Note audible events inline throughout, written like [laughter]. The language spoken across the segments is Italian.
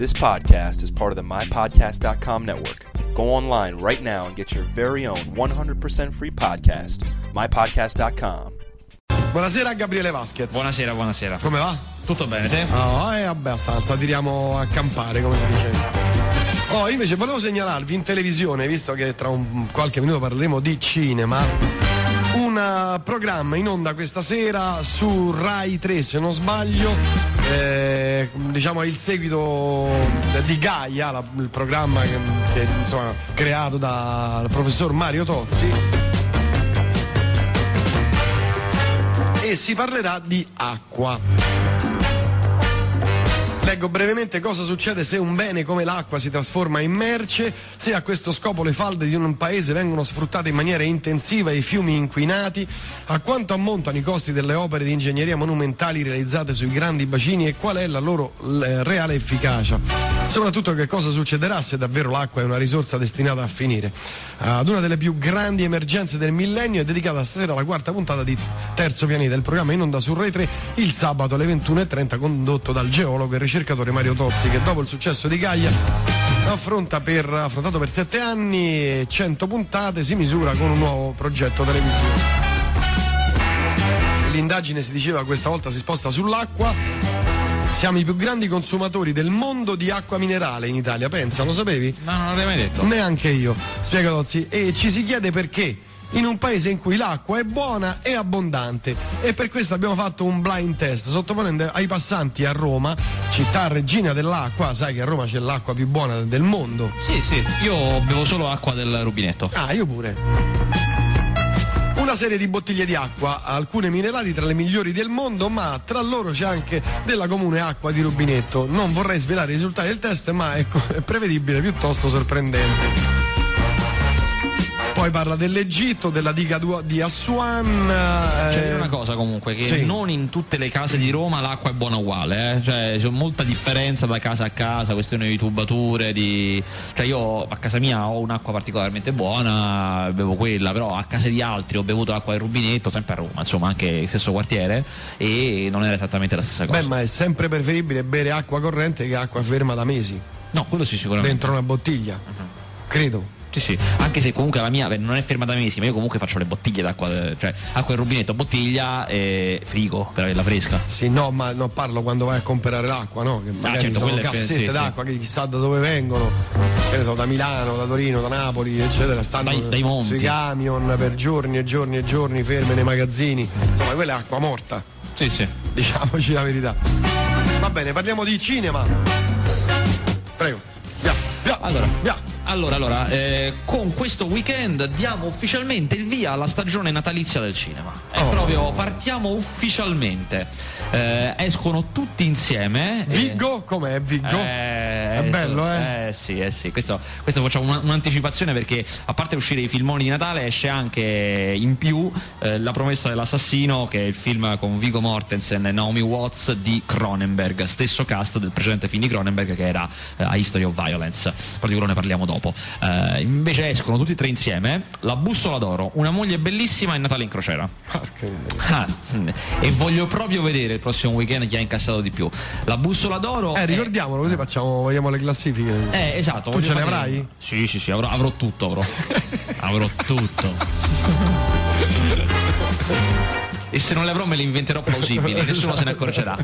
This podcast is part of the MyPodcast.com network. Go online right now and get your very own 100% free podcast, MyPodcast.com. Buonasera Gabriele Vasquez. Buonasera, buonasera. Come va? Tutto bene, te? No, è abbastanza, tiriamo a campare, come si dice. Oh, invece volevo segnalarvi in televisione, visto che tra un qualche minuto parleremo di cinema, uh, programma in onda questa sera su Rai 3, se non sbaglio, eh, diciamo il seguito di Gaia, la- il programma che, che, insomma, creato dal professor Mario Tozzi. E si parlerà di acqua. Leggo brevemente cosa succede se un bene come l'acqua si trasforma in merce, se a questo scopo le falde di un paese vengono sfruttate in maniera intensiva e i fiumi inquinati, a quanto ammontano i costi delle opere di ingegneria monumentali realizzate sui grandi bacini e qual è la loro reale efficacia. Soprattutto che cosa succederà se davvero l'acqua è una risorsa destinata a finire. Ad una delle più grandi emergenze del millennio è dedicata stasera la quarta puntata di Terzo Pianeta, il programma in onda su Rai 3 il sabato alle 21.30 condotto dal geologo e ricercatore Mario Tozzi che dopo il successo di Gaia affronta per, affrontato per sette anni e 100 puntate si misura con un nuovo progetto televisivo. L'indagine si diceva questa volta si sposta sull'acqua. Siamo i più grandi consumatori del mondo di acqua minerale in Italia, pensa, lo sapevi? No, non l'avrei mai detto. Neanche io, spiega Tozzi, e ci si chiede perché. In un paese in cui l'acqua è buona e abbondante e per questo abbiamo fatto un blind test sottoponendo ai passanti a Roma, città regina dell'acqua, sai che a Roma c'è l'acqua più buona del mondo. Sì, sì. Io bevo solo acqua del rubinetto. Ah, io pure. Una serie di bottiglie di acqua, alcune minerali tra le migliori del mondo, ma tra loro c'è anche della comune acqua di rubinetto. Non vorrei svelare i risultati del test, ma ecco, è prevedibile, piuttosto sorprendente. Poi parla dell'Egitto, della diga di. C'è eh, dire una cosa comunque, che sì. non in tutte le case di Roma l'acqua è buona uguale, eh? Cioè c'è molta differenza da casa a casa, questione di tubature, di. Cioè io a casa mia ho un'acqua particolarmente buona, bevo quella, però a casa di altri ho bevuto l'acqua del rubinetto, sempre a Roma, insomma, anche stesso quartiere, e non era esattamente la stessa cosa. Beh, ma è sempre preferibile bere acqua corrente che acqua ferma da mesi, no, quello sì sicuramente. dentro una bottiglia. Credo. Sì, sì, anche se comunque la mia beh, non è ferma da mesi, ma io comunque faccio le bottiglie d'acqua, eh, cioè acqua del rubinetto, bottiglia e frigo per averla fresca. Sì, no, ma non parlo quando vai a comprare l'acqua, no? Che magari certo, sono è- cassette sì, d'acqua che chissà da dove vengono, che ne so, da Milano, da Torino, da Napoli, eccetera, stanno Dai- dai monti. sui camion per giorni e giorni e giorni ferme nei magazzini. Insomma, quella è acqua morta, Sì, sì. diciamoci la verità. Va bene, parliamo di cinema. Prego. Via, via, Allora. via. Allora, allora eh, con questo weekend diamo ufficialmente il via alla stagione natalizia del cinema. È Oh. proprio partiamo ufficialmente. Eh, escono tutti insieme. eh, Viggo, com'è Viggo? Eh, È bello, eh? Eh sì, eh sì. Questo, questo facciamo una- un'anticipazione perché a parte uscire i filmoni di Natale esce anche in più eh, La promessa dell'assassino che è il film con Vigo Mortensen e Naomi Watts di Cronenberg, stesso cast del precedente film di Cronenberg che era eh, A History of Violence, però di quello ne parliamo dopo. Eh, invece escono tutti e tre insieme La bussola d'oro, una moglie bellissima e Natale in crociera. Ah, e voglio proprio vedere il prossimo weekend chi ha incassato di più. La bussola d'oro. Eh, è- ricordiamolo, così facciamo, vediamo le classifiche. eh, esatto. Tu ce fare- avrai? Sì, sì, sì, avrò, avrò tutto, avrò. [laughs] avrò tutto. [laughs] e se non le avrò me le inventerò plausibili, [laughs] nessuno se ne accorgerà.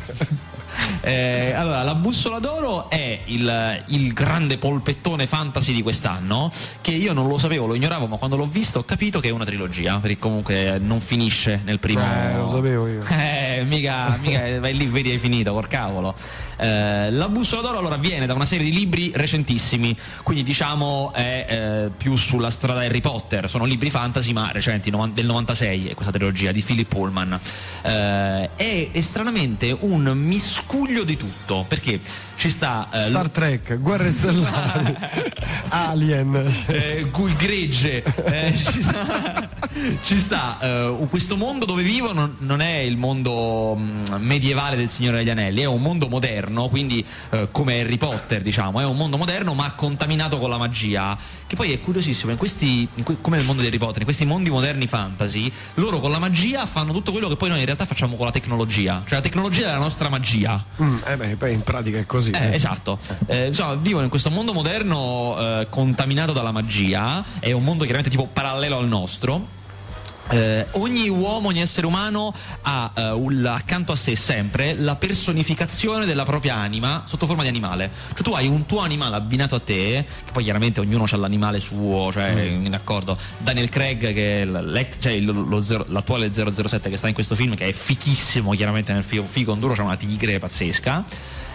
Eh, allora, la bussola d'oro è il, il grande polpettone fantasy di quest'anno, che io non lo sapevo, lo ignoravo, ma quando l'ho visto ho capito che è una trilogia, perché comunque non finisce nel primo. Eh, lo sapevo io. [laughs] Eh, mica, mica vai lì, vedi è finito, por cavolo. Eh, la bussola d'oro allora viene da una serie di libri recentissimi, quindi diciamo è eh, più sulla strada Harry Potter, sono libri fantasy ma recenti, novan- del 96 è questa trilogia di Philip Pullman. Eh, è stranamente un miscuglio di tutto, perché ci sta eh, Star Trek, Guerre Stellari, [laughs] Alien. eh, Gul Gregge eh, [laughs] ci sta, ci sta, eh, questo mondo dove vivo non, non è il mondo mh, medievale del Signore degli Anelli è un mondo moderno moderno, quindi eh, come Harry Potter, diciamo, è un mondo moderno ma contaminato con la magia, che poi è curiosissimo, in questi, que- come nel mondo di Harry Potter, in questi mondi moderni fantasy, loro con la magia fanno tutto quello che poi noi in realtà facciamo con la tecnologia, cioè la tecnologia è la nostra magia. Mm, eh beh, poi in pratica è così. Eh, esatto, eh, insomma, vivono in questo mondo moderno eh, contaminato dalla magia, è un mondo chiaramente tipo parallelo al nostro. Eh, ogni uomo, ogni essere umano ha eh, un- accanto a sé sempre la personificazione della propria anima sotto forma di animale. Cioè tu hai un tuo animale abbinato a te, che poi chiaramente ognuno ha l'animale suo, cioè in accordo. Daniel Craig, che è cioè il- lo zero- l'attuale 007 che sta in questo film, che è fichissimo chiaramente nel film, figo onduro, c'è una tigre pazzesca.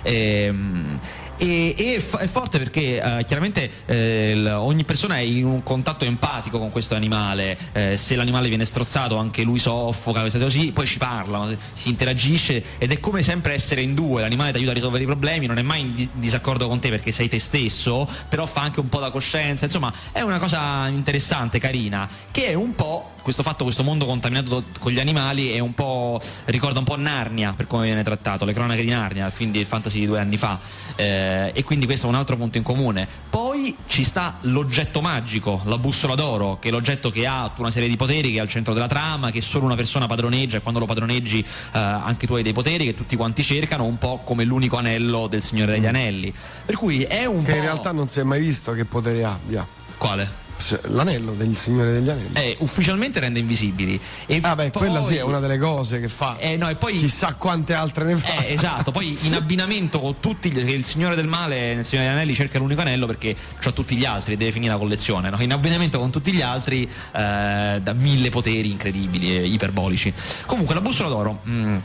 Ehm, e, e è fo- è forte perché eh, chiaramente eh, ogni persona è in un contatto empatico con questo animale, eh, se l'animale viene strozzato anche lui soffoca, così, poi ci parla, si interagisce ed è come sempre essere in due, l'animale ti aiuta a risolvere i problemi, non è mai in di- disaccordo con te perché sei te stesso, però fa anche un po' da coscienza, insomma è una cosa interessante, carina, che è un po' questo fatto, questo mondo contaminato con gli animali è un po' ricorda un po' Narnia per come viene trattato, le cronache di Narnia, il film di fantasy di due anni fa. Eh, e quindi questo è un altro punto in comune. Poi ci sta l'oggetto magico, la bussola d'oro, che è l'oggetto che ha tutta una serie di poteri, che è al centro della trama, che solo una persona padroneggia e quando lo padroneggi eh, anche tu hai dei poteri che tutti quanti cercano, un po' come l'unico anello del Signore degli Anelli. Per cui è un Che po'. in realtà non si è mai visto che potere abbia. Quale? Cioè, L'anello del Signore degli Anelli. Eh, ufficialmente rende invisibili. E ah beh, poi- quella sì è una delle cose che fa. Eh, no, e poi Chissà quante altre ne fa. Eh, esatto, poi in abbinamento con tutti gli, il Signore del Male nel Signore degli Anelli cerca l'unico anello perché ha tutti gli altri, deve finire la collezione, no? in abbinamento con tutti gli altri eh, da mille poteri incredibili e iperbolici. Comunque la bussola d'oro. mm,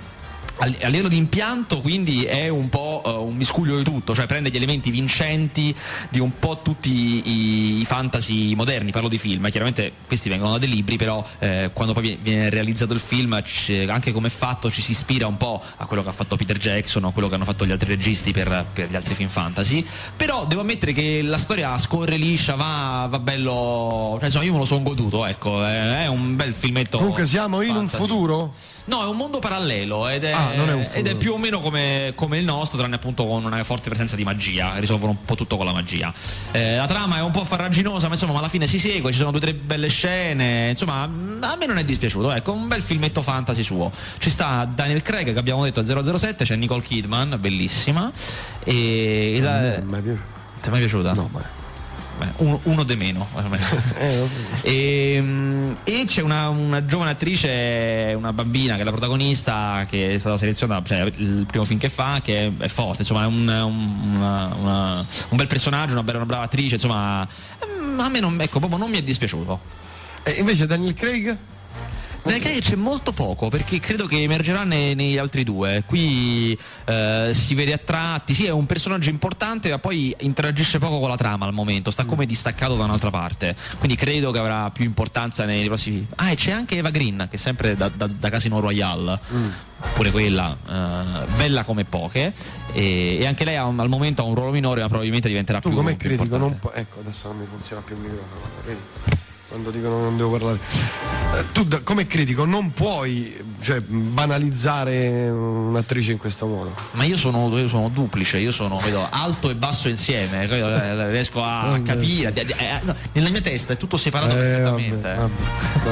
a livello di impianto quindi è un po' eh, un miscuglio di tutto, cioè prende gli elementi vincenti di un po' tutti i, fantasy moderni, parlo di film, chiaramente questi vengono da dei libri, però eh, quando poi viene- realizzato il film anche come è fatto ci si ispira un po' a quello che ha fatto Peter Jackson a quello che hanno fatto gli altri registi per, per gli altri film fantasy, però devo ammettere che la storia scorre liscia, va, va bello, cioè insomma io me lo sono goduto, ecco, è, è un bel filmetto. Comunque siamo in un futuro? No, è un mondo parallelo ed è, Ah, non è ed è più o meno come, come il nostro, tranne appunto con una forte presenza di magia, risolvono un po' tutto con la magia. Eh, la trama è un po' farraginosa, ma insomma alla fine si segue, ci sono due o tre belle scene, insomma mm, a me non è dispiaciuto, ecco, un bel filmetto fantasy suo. Ci sta Daniel Craig che abbiamo detto al 007, c'è Nicole Kidman, bellissima. E la- Non mi è mai piaciuta? No, ma. Beh, uno, uno de meno. [laughs] Eh, lo so. E, e c'è una, una giovane attrice, una bambina che è la protagonista, che è stata selezionata, cioè il primo film che fa, che è, è forte, insomma, è un, un- una- una- un bel personaggio, una, bella, una brava attrice, insomma, mm, a me non, ecco, proprio non mi è dispiaciuto. E invece Daniel Craig? Nel Craig c'è molto poco perché credo che emergerà nei- negli altri due. Qui eh, si vede a tratti, sì, è un personaggio importante, ma poi interagisce poco con la trama al momento, sta come distaccato da un'altra parte. Quindi credo che avrà più importanza nei prossimi. Ah, e c'è anche Eva Green, che è sempre da, da- da Casino Royale. Pure quella, eh, bella come poche, e, e anche lei un- al momento ha un ruolo minore, ma probabilmente diventerà Tu più come più critico puoi. Ecco, adesso non mi funziona più il microfono. Vedi? Quando dicono non devo parlare. Eh, tu da- come critico non puoi cioè, banalizzare un'attrice in questo modo. Ma io sono, io sono duplice, io sono vedo, alto e basso insieme, capito? Eh, riesco a Vabbè, capire. eh, no, nella mia testa è tutto separato Eh, vabbè, perfettamente. vabbè,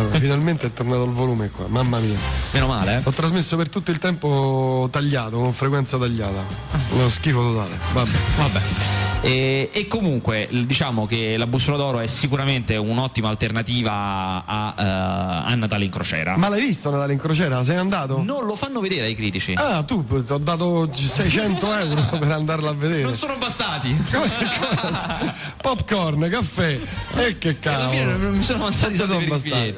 vabbè. Finalmente è tornato il volume qua, mamma mia. Meno male, eh? Ho trasmesso per tutto il tempo tagliato, con frequenza tagliata. Uno schifo totale. Vabbè. Vabbè. E, e comunque diciamo che la bussola d'oro è sicuramente un'ottima alternativa a, eh, a Natale in crociera. Ma l'hai visto Natale in crociera? Sei andato? Non lo fanno vedere ai critici. Ah, tu ti ho dato 600 euro [laughs] per andarla a vedere. Non sono bastati. [laughs] Popcorn, caffè. E che Alla fine cavolo. non mi sono avanzati sono bastati.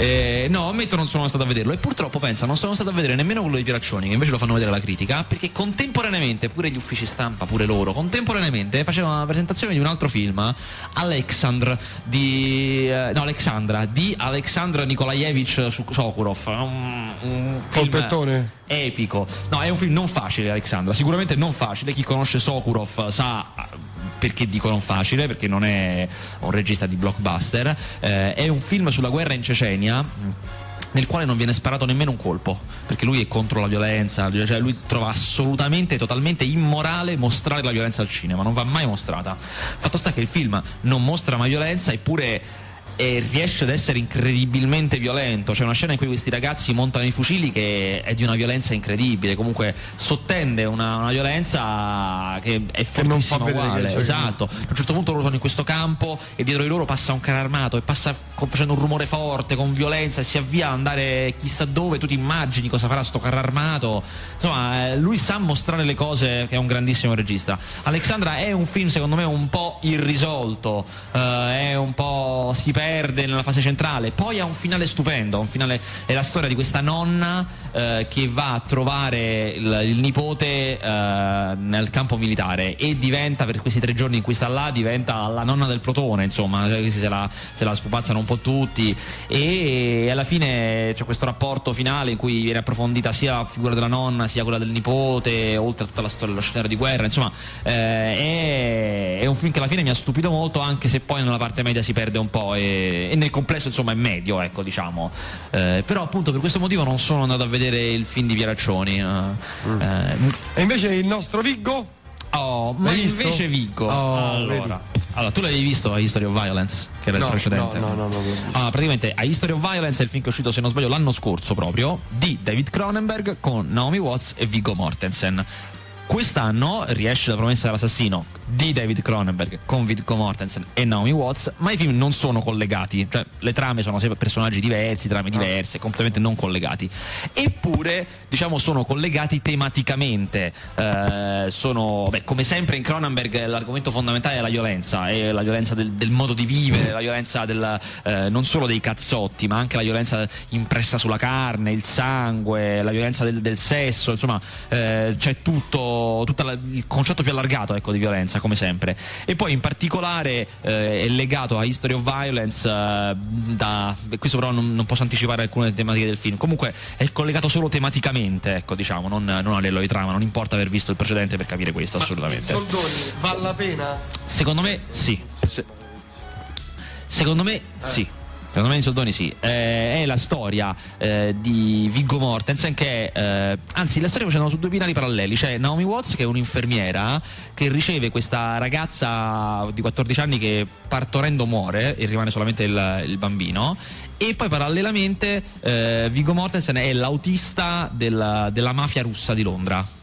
Eh, no, ammetto non sono stato a vederlo. E purtroppo pensa non sono stato a vedere nemmeno quello di Pieraccioni che invece lo fanno vedere alla critica perché contemporaneamente pure gli uffici stampa pure loro contemporaneamente facevano una presentazione di un altro film Alexandr di eh, no Alexandra di Alexandr Nikolaevich Sokurov. Un, un Polpettone? epico. No è un film non facile Alexandra sicuramente non facile. Chi conosce Sokurov sa perché dico non facile, perché non è un regista di blockbuster, eh, è un film sulla guerra in Cecenia. nel quale non viene sparato nemmeno un colpo, perché lui è contro la violenza, cioè lui trova assolutamente, totalmente immorale mostrare la violenza al cinema, non va mai mostrata. Fatto sta che il film non mostra mai violenza, eppure e riesce ad essere incredibilmente violento. C'è una scena in cui questi ragazzi montano i fucili che è di una violenza incredibile, comunque sottende una, una violenza che è fortissima uguale. Esatto. A un certo punto loro sono in questo campo e dietro di loro passa un carro armato e passa facendo un rumore forte, con violenza e si avvia ad andare chissà dove, tu ti immagini cosa farà sto carro armato. Insomma, eh, lui sa mostrare le cose che è un grandissimo regista. Alexandra è un film secondo me un po' irrisolto, eh, un po' si perde nella fase centrale, poi ha un finale stupendo, un finale, è la storia di questa nonna eh, che va a trovare il, il nipote eh, nel campo militare e diventa per questi tre giorni in cui sta là diventa la nonna del protone insomma se la, se la spupazzano un po' tutti e alla fine c'è questo rapporto finale in cui viene approfondita sia la figura della nonna sia quella del nipote oltre a tutta la storia dello scenario di guerra insomma eh, è, è, un film che alla fine mi ha stupito molto anche se poi nella parte media si perde un po' e, e nel complesso insomma è medio ecco diciamo eh, però appunto per questo motivo non sono andato a vedere il film di Pieraccioni. Mm. Eh, e invece il nostro Viggo? Oh, ma invece Viggo. Oh, allora. Allora. tu l'avevi visto a History of Violence, che era no, il precedente? No, no, no, no. Allora, praticamente a History of Violence è il film che è uscito, se non sbaglio, l'anno scorso proprio, di David Cronenberg con Naomi Watts e Viggo Mortensen. Quest'anno riesce La promessa dell'assassino di David Cronenberg con Viggo Mortensen e Naomi Watts, ma i film non sono collegati, cioè le trame sono sempre personaggi diversi, trame ah. diverse, completamente non collegati. Eppure, diciamo, sono collegati tematicamente. Eh, sono, beh, come sempre in Cronenberg l'argomento fondamentale è la violenza, è la violenza del, del modo di vivere, la violenza del, eh, non solo dei cazzotti, ma anche la violenza impressa sulla carne, il sangue, la violenza del, del sesso, insomma, eh, c'è tutto tutto il concetto più allargato ecco, di violenza, come sempre. E poi in particolare eh, è legato a History of Violence, eh, da, questo però non, non, posso anticipare alcune tematiche del film, comunque è collegato solo tematicamente, ecco, diciamo, non, non a livello di trama, non importa aver visto il precedente per capire questo, Ma assolutamente. Soldoni, vale la pena? Secondo me sì. Se, secondo me eh. sì. Secondo me in soldoni sì. Eh, è la storia eh, di Viggo Mortensen che eh, anzi la storia facendo su due binari paralleli. C'è Naomi Watts che è un'infermiera che riceve questa ragazza di 14 anni che partorendo muore e rimane solamente il, il bambino e poi parallelamente eh, Viggo Mortensen è l'autista della, della mafia russa di Londra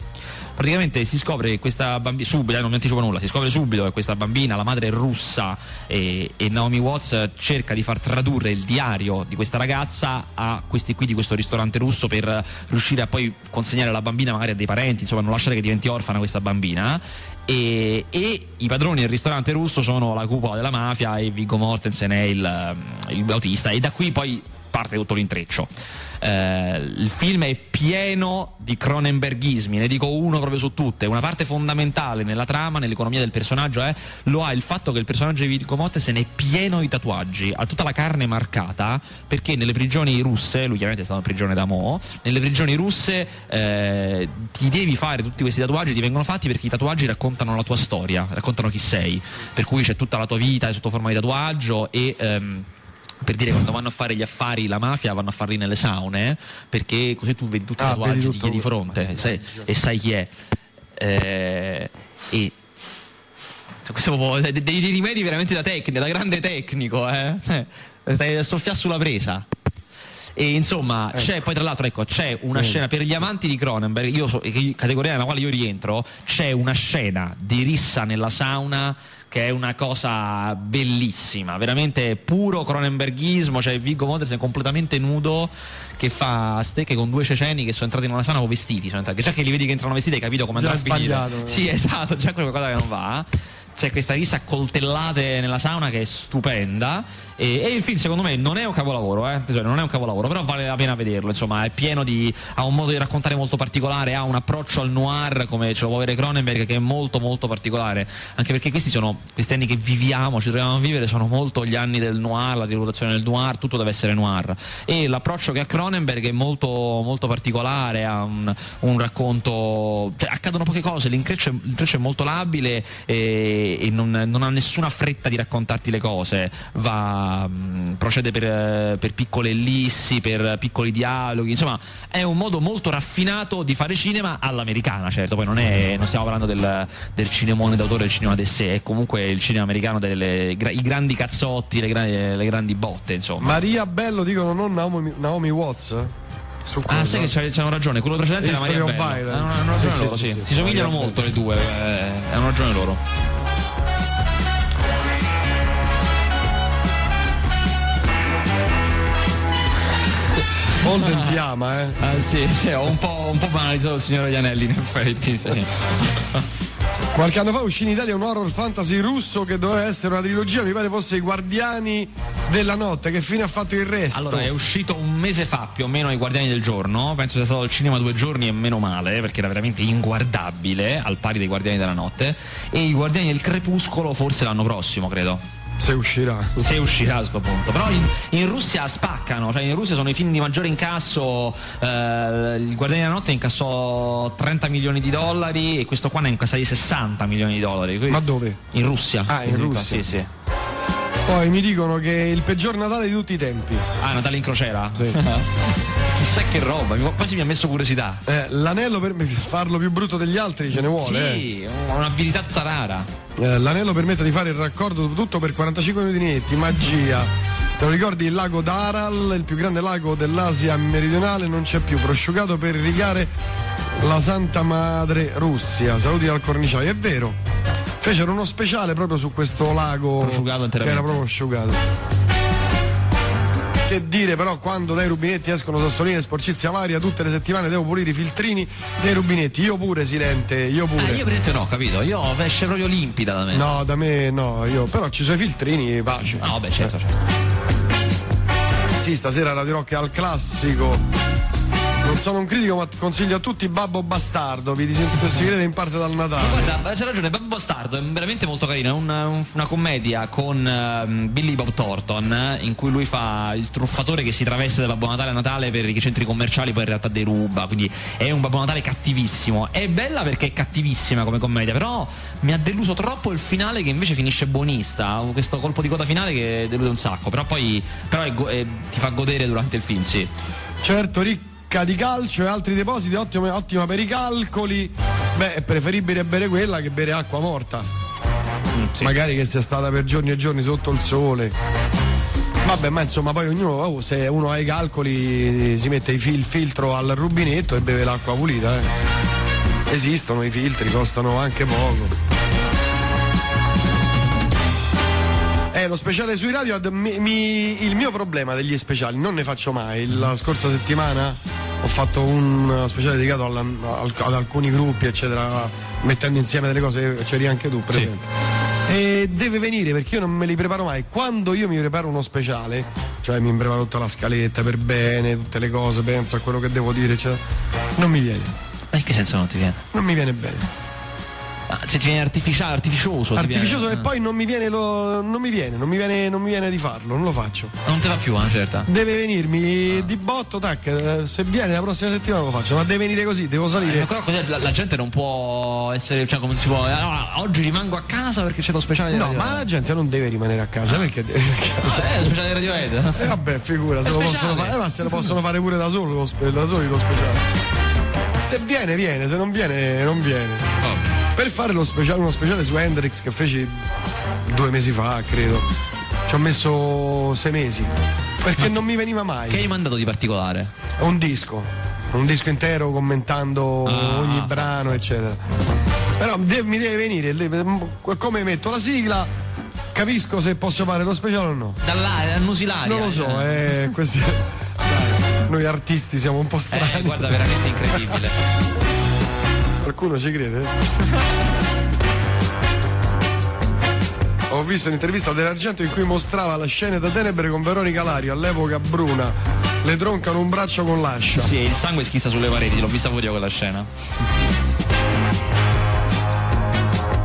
praticamente si scopre che questa bambina, subito, eh, non mi anticipo nulla, si scopre subito che questa bambina, la madre è russa e, e, Naomi Watts cerca di far tradurre il diario di questa ragazza a questi qui di questo ristorante russo per riuscire a poi consegnare la bambina magari a dei parenti, insomma non lasciare che diventi orfana questa bambina. E, e, i padroni del ristorante russo sono la cupola della mafia e Viggo Mortensen è il, il autista e da qui poi parte tutto l'intreccio. Eh, il film è pieno di Cronenberghismi, ne dico uno proprio su tutte. Una parte fondamentale nella trama, nell'economia del personaggio è lo ha il fatto che il personaggio di Viggo Mortensen è pieno di tatuaggi, ha tutta la carne marcata perché nelle prigioni russe, lui chiaramente è stato in prigione da Mo, nelle prigioni russe eh, ti devi fare tutti questi tatuaggi, ti vengono fatti perché i tatuaggi raccontano la tua storia, raccontano chi sei, per cui c'è tutta la tua vita sotto forma di tatuaggio e ehm, per dire quando vanno a fare gli affari la mafia vanno a farli nelle saune perché così tu vedi tutti i ah, tatuaggi di chi è di fronte sai, e sai chi è eh, e cioè, questo dei, dei, rimedi veramente da tecnico da grande tecnico eh? stai a soffiare sulla presa e insomma ecco. c'è poi tra l'altro ecco c'è una ecco. scena per gli amanti di Cronenberg io so, categoria nella quale io rientro c'è una scena di rissa nella sauna che è una cosa bellissima, veramente puro cronenberghismo, cioè Viggo Mortensen completamente nudo che fa stecche con due ceceni che sono entrati in una sana o vestiti, sono entrati, già che li vedi che entrano vestiti hai capito come andrà a finire. Sì, esatto, già qualcosa che non va. C'è questa rissa coltellate nella sauna che è stupenda e, e, il film secondo me non è un capolavoro, eh? cioè, non è un capolavoro, però vale la pena vederlo, insomma, è pieno di. ha un modo di raccontare molto particolare, ha un approccio al noir come ce lo può avere Cronenberg che è molto molto particolare, anche perché questi sono questi anni che viviamo, ci troviamo a vivere, sono molto gli anni del noir, la rivalutazione del noir, tutto deve essere noir. E l'approccio che ha Cronenberg è molto, molto particolare, ha un, un racconto. Cioè, accadono poche cose, l'intreccio, l'intreccio è molto labile e, e non, non, ha nessuna fretta di raccontarti le cose, va, mh, procede per, per, piccole ellissi, per piccoli dialoghi, insomma è un modo molto raffinato di fare cinema all'americana, certo, poi non, è, non stiamo parlando del, del cinemone d'autore, del cinema de sé, è comunque il cinema americano delle, i grandi cazzotti, le grandi, le grandi botte, insomma. Maria Bello dicono non Naomi, Naomi Watts? Su ah, sai che c'hanno ragione, quello precedente era Maria Bello. Hanno, hanno ragione sì, loro, sì, sì. Si somigliano molto le due, eh, hanno ragione loro. Holden ti ama, eh? Ah, sì, sì, ho un po', un po' banalizzato il signore Ianelli, in effetti, sì. [laughs] Qualche anno fa uscì in Italia un horror fantasy russo che doveva essere una trilogia, mi pare fosse I Guardiani della Notte. Che fine ha fatto il resto? Allora, è uscito un mese fa più o meno I Guardiani del Giorno. Penso sia stato al cinema due giorni e meno male, perché era veramente inguardabile, al pari dei Guardiani della Notte. E I Guardiani del Crepuscolo forse l'anno prossimo, credo. Se uscirà. Se uscirà a questo punto. Però in, in, Russia spaccano, cioè in Russia sono i film di maggiore incasso. Eh, il Guardiani della Notte incassò 30 milioni di dollari e questo qua ne ha incassati 60 milioni di dollari. Quindi, Ma dove? In Russia. Ah, in Russia. Sì, sì. Poi mi dicono che è il peggior Natale di tutti i tempi. Ah, Natale in crociera? Sì. [laughs] Chissà che roba, quasi mi ha messo curiosità. Eh, l'anello per farlo più brutto degli altri ce ne vuole. Sì, eh. un'abilità tutta rara. Eh, l'anello permette di fare il raccordo tutto per 45 minuti, magia. Te lo ricordi il lago d'Aral, il più grande lago dell'Asia meridionale, non c'è più, prosciugato per irrigare la Santa Madre Russia. Saluti dal corniciaio, è vero. Fecero uno speciale proprio su questo lago prosciugato che era proprio asciugato. Che dire però quando dai rubinetti escono sassolini e sporcizia varia, tutte le settimane devo pulire i filtrini dei rubinetti. Io pure, Silente, io pure. Eh, io per no, capito? Io esce proprio limpida da me. No, da me no, io. Però ci sono i filtrini, pace. No, beh, certo, certo. Sì, stasera Radio Rock al classico non sono un critico, ma consiglio a tutti Babbo Bastardo. Vi disintossicherete in parte dal Natale. Ma guarda, c'è ragione, Babbo Bastardo è veramente molto carino. È una, una commedia con uh, Billy Bob Thornton in cui lui fa il truffatore che si traveste da Babbo Natale a Natale per i centri commerciali, poi in realtà deruba. Quindi è un Babbo Natale cattivissimo. È bella perché è cattivissima come commedia, però mi ha deluso troppo il finale che invece finisce buonista. Questo colpo di coda finale che delude un sacco. Però poi però è, è, ti fa godere durante il film, sì. Certo, Rick di calcio e altri depositi, ottima, ottima per i calcoli. Beh, è preferibile bere quella che bere acqua morta. Mm, sì. Magari che sia stata per giorni e giorni sotto il sole. Vabbè, ma insomma, poi ognuno, oh, se uno ha i calcoli, si mette il filtro al rubinetto e beve l'acqua pulita. Eh. Esistono i filtri, costano anche poco. Eh, lo speciale sui radio, mi, mi, il mio problema degli speciali, non ne faccio mai. La scorsa settimana ho fatto un speciale dedicato alla, al, ad alcuni gruppi, eccetera, mettendo insieme delle cose, c'eri anche tu, per sì. esempio. E deve venire perché io non me li preparo mai. Quando io mi preparo uno speciale, cioè mi preparo tutta la scaletta per bene, tutte le cose, penso a quello che devo dire, eccetera, non mi viene. Ma in che senso non ti viene? Non mi viene bene. Ah, se ti viene artificiale, artificioso. Artificioso e poi non mi viene lo, non mi viene, non mi viene, non mi viene di farlo, non lo faccio. Non te va più, una certa. Deve venirmi ah. di botto, tac, eh, se viene la prossima settimana lo faccio, ma deve venire così, devo salire. Eh, però la, la, gente non può essere, cioè come si può. Allora, oggi rimango a casa perché c'è lo speciale di No, ma la gente non deve rimanere a casa, ah. perché deve a casa. Eh, lo speciale di Radiohead. Eh, vabbè, figura, se lo possono fare, eh, ma se lo possono fare pure da solo, lo, da soli lo speciale. Se viene, viene, se non viene, non viene. Oh per fare speciale, uno speciale su Hendrix che feci due mesi fa, credo. Ci ho messo sei mesi. Perché Ma non mi veniva mai. Che hai mandato di particolare? Un disco. Un disco intero commentando ah, ogni brano, eccetera. Però de- mi deve venire, come metto la sigla, capisco se posso fare lo speciale o no. Dall'aria, dal musilaria. Non lo so, eh, questi... [laughs] noi artisti siamo un po' strani. Eh, guarda, veramente incredibile. [laughs] Qualcuno ci crede? Ho visto un'intervista dell'Argento in cui mostrava la scena da tenebre con Veronica Lario, all'epoca bruna. Le troncano un braccio con l'ascia. Sì, il sangue schizza sulle pareti, l'ho vista pure io quella scena.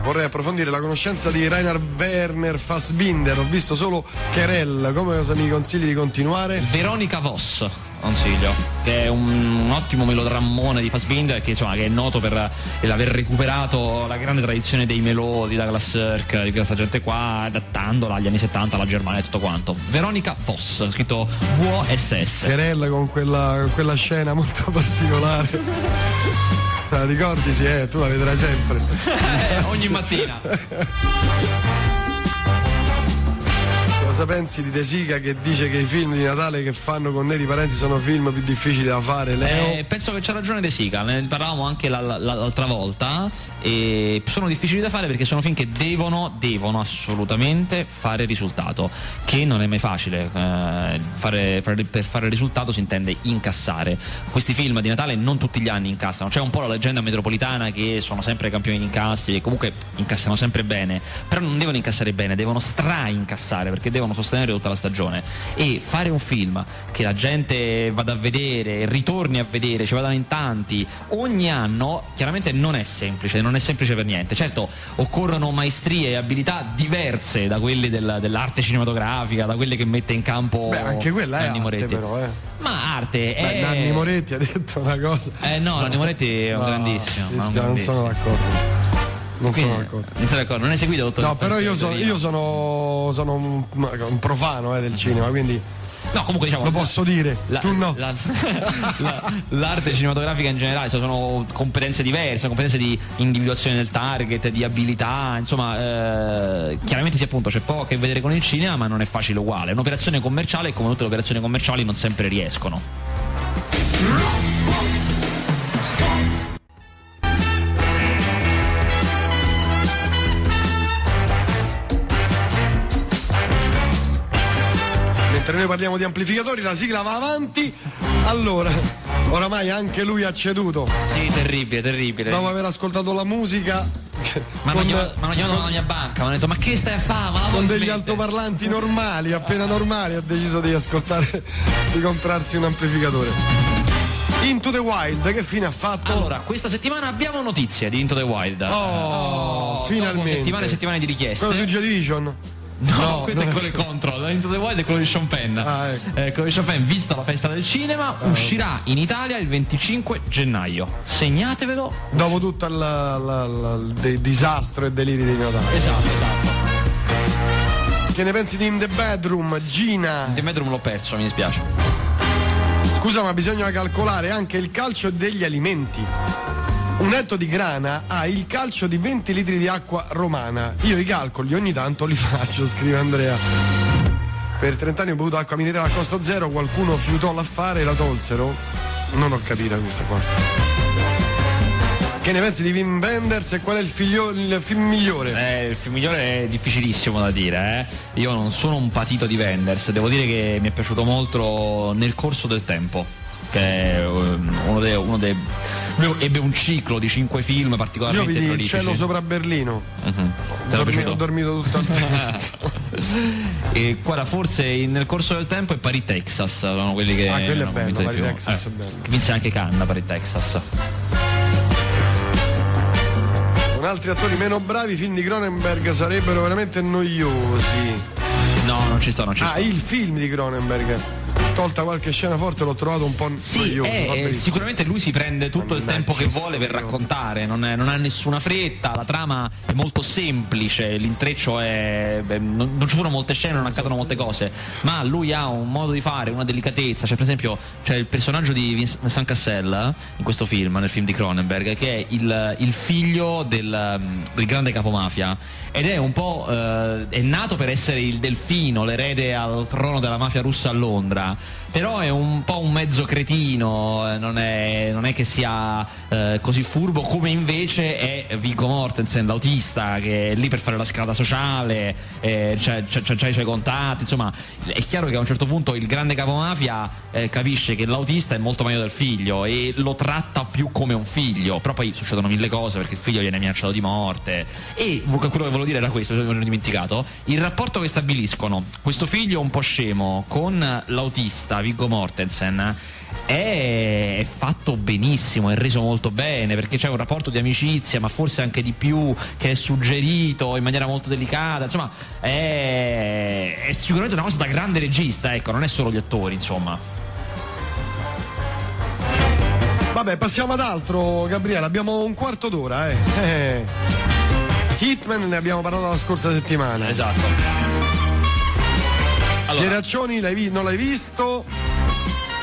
Vorrei approfondire la conoscenza di Rainer Werner Fassbinder. Ho visto solo Kerel. Come cosa mi consigli di continuare? Veronica Voss. Consiglio. Che è un, un ottimo melodrammone di Fassbinder che, insomma, che è noto per l'aver recuperato la grande tradizione dei melodi, da Glass di questa gente qua, adattandola agli anni 70, alla Germania e tutto quanto. Veronica Voss, scritto VSS. Querella con quella, con quella scena molto [laughs] particolare. Te la ricordi? Sì, eh, tu la vedrai sempre. [laughs] Eh, ogni mattina. [laughs] Cosa pensi di De Sica che dice che i film di Natale che fanno con Neri Parenti sono film più difficili da fare? Leo? Eh, penso che c'ha ragione De Sica, ne parlavamo anche la, la, l'altra volta. E sono difficili da fare perché sono film che devono, devono assolutamente fare risultato, che non è mai facile. Eh, fare, fare, per fare risultato si intende incassare. Questi film di Natale non tutti gli anni incassano, c'è un po' la leggenda metropolitana che sono sempre campioni di incassi e comunque incassano sempre bene, però non devono incassare bene, devono stra-incassare perché devono devono sostenere tutta la stagione e fare un film che la gente vada a vedere, ritorni a vedere, ci vadano in tanti ogni anno, chiaramente non è semplice, non è semplice per niente. Certo, occorrono maestrie e abilità diverse da quelle del, dell'arte cinematografica, da quelle che mette in campo Beh, anche quella Nanni è arte Moretti. però, eh. Ma arte Beh, è Nanni Moretti ha detto una cosa. Eh no, Nanni Moretti è un No, grandissimo. un dispiace, non sono grandissimo. d'accordo. Non Quindi, sono d'accordo. non sei d'accordo? Non hai seguito tutto No, però io di io sono, sono un, un profano eh, del cinema, quindi No, comunque diciamo. lo posso dire. la- tu no. la- [laughs] la- l'arte cinematografica in generale cioè, sono competenze diverse, competenze di individuazione del target, di abilità, insomma, eh, chiaramente sì, appunto c'è poco a che vedere con il cinema, ma non è facile uguale. Un'operazione commerciale come tutte le operazioni commerciali non sempre riescono. Noi parliamo di amplificatori, la sigla va avanti. Allora, oramai anche lui ha ceduto. Sì, terribile, terribile. Dopo aver ascoltato la musica Ma con, non chiamato ma hanno chiamato dalla mia banca, mi hanno detto ma che stai a fare? Ma con degli smettere?" altoparlanti normali, appena normali, ha deciso di ascoltare, di comprarsi un amplificatore. Into the Wild, che fine ha fatto? Allora, questa settimana abbiamo notizie di Into the Wild. Oh, dopo finalmente. settimane e settimane di richieste. Quello su Division? No, No, questo è quello di Control. Into the Wild è quello di Sean Penn. Ah, ecco. Eh, quello di Sean Penn, vista la festa del cinema, uscirà in Italia il 25 gennaio. Segnatevelo. Dopo tutto il, il- il- il disastro e deliri di Natale. Esatto, esatto. Che ne pensi di In the Bedroom, Gina? The Bedroom l'ho perso, mi dispiace. Scusa, ma bisogna calcolare anche il calcio degli alimenti. Un etto di grana ha il calcio di 20 litri di acqua romana. Io i calcoli ogni tanto li [laughs] faccio, scrive Andrea. Per 30 anni ho bevuto acqua minerale a costo zero, qualcuno fiutò l'affare e la tolsero? Non ho capito questa qua. Che ne pensi di Wim Wenders e qual è il, figlio- il film migliore? Eh, il film migliore è difficilissimo da dire, eh. Io non sono un patito di Wenders, devo dire che mi è piaciuto molto nel corso del tempo. Che è um, uno dei. Uno dei ebbe un ciclo di cinque film Io particolarmente vidi il cielo sopra Berlino. L'è dormi- ho dormito tutto il [laughs] tempo. e guarda, forse nel corso del tempo è Paris Texas, sono quelli che. Ah, quello è bello, Paris più. Texas Eh, è bello. Che vinse anche Cannes, Paris Texas. Con altri attori meno bravi, i film di Cronenberg sarebbero veramente noiosi. No, non ci sto, non ci Ah, sto. il film di Cronenberg. Tolta qualche scena forte, l'ho trovato un po' Sì, noioso. eh, eh, sicuramente lui si prende tutto il Mannaggia, tempo che vuole per raccontare, non, è- non ha nessuna fretta, la trama è molto semplice, l'intreccio è. beh, non, non ci sono molte scene, non accadono molte cose, ma lui ha un modo di fare, una delicatezza. Cioè, per esempio, c'è il personaggio di Vince- Vincent Cassel eh, in questo film, nel film di Cronenberg, che è il, il figlio del, del grande capomafia. Ed è un po'. eh, è nato per essere il delfino, l'erede al trono della mafia russa a Londra però è un po' un mezzo cretino, eh, non è, non è che sia eh, così furbo come invece è Viggo Mortensen, l'autista, che è lì per fare la scalata sociale, eh, i suoi contatti, insomma è chiaro che a un certo punto il grande capomafia eh, capisce che l'autista è molto meglio del figlio e lo tratta più come un figlio, però poi succedono mille cose perché il figlio viene minacciato di morte. E quello che volevo dire era questo, me l'ho dimenticato, il rapporto che stabiliscono. Questo figlio un po' scemo con l'autista Viggo Mortensen è, è fatto benissimo, è reso molto bene perché c'è un rapporto di amicizia, ma forse anche di più, che è suggerito in maniera molto delicata. Insomma, è, è sicuramente una cosa da grande regista, ecco, non è solo gli attori, insomma. Vabbè, passiamo ad altro, Gabriele. Abbiamo un quarto d'ora, eh. eh. [laughs] Hitman ne abbiamo parlato la scorsa settimana. Esatto. Allora, Pieraccioni l'hai non l'hai visto?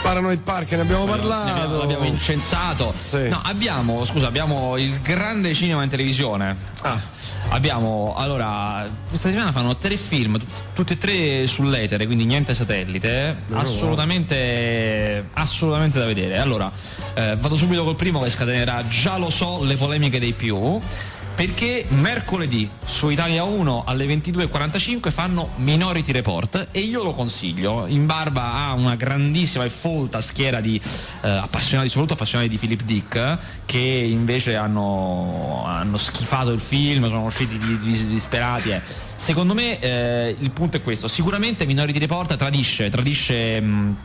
Paranoid Park ne abbiamo parlato. Ne abbiamo, l'abbiamo incensato. Sì. No, abbiamo, scusa, abbiamo il grande cinema in televisione. Ah. Abbiamo, allora, questa settimana fanno tre film, t- tutti e tre sull'etere, quindi niente satellite. No, assolutamente, assolutamente da vedere. Allora, eh, vado subito col primo che scatenerà, già lo so, le polemiche dei più perché mercoledì su Italia 1 alle 22.45 fanno Minority Report e io lo consiglio in barba a una grandissima e folta schiera di eh, appassionati, soprattutto appassionati di Philip Dick che invece hanno, hanno schifato il film, sono usciti disperati. Eh. Secondo me eh, il punto è questo, sicuramente Minority Report tradisce, tradisce mh,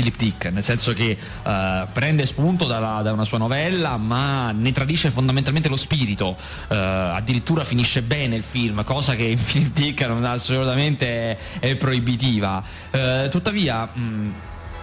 Philip Dick, nel senso che uh, prende spunto dalla, da una sua novella, ma ne tradisce fondamentalmente lo spirito. Uh, addirittura finisce bene il film, cosa che in [laughs] Philip Dick non assolutamente è, proibitiva. Uh, tuttavia. Mh,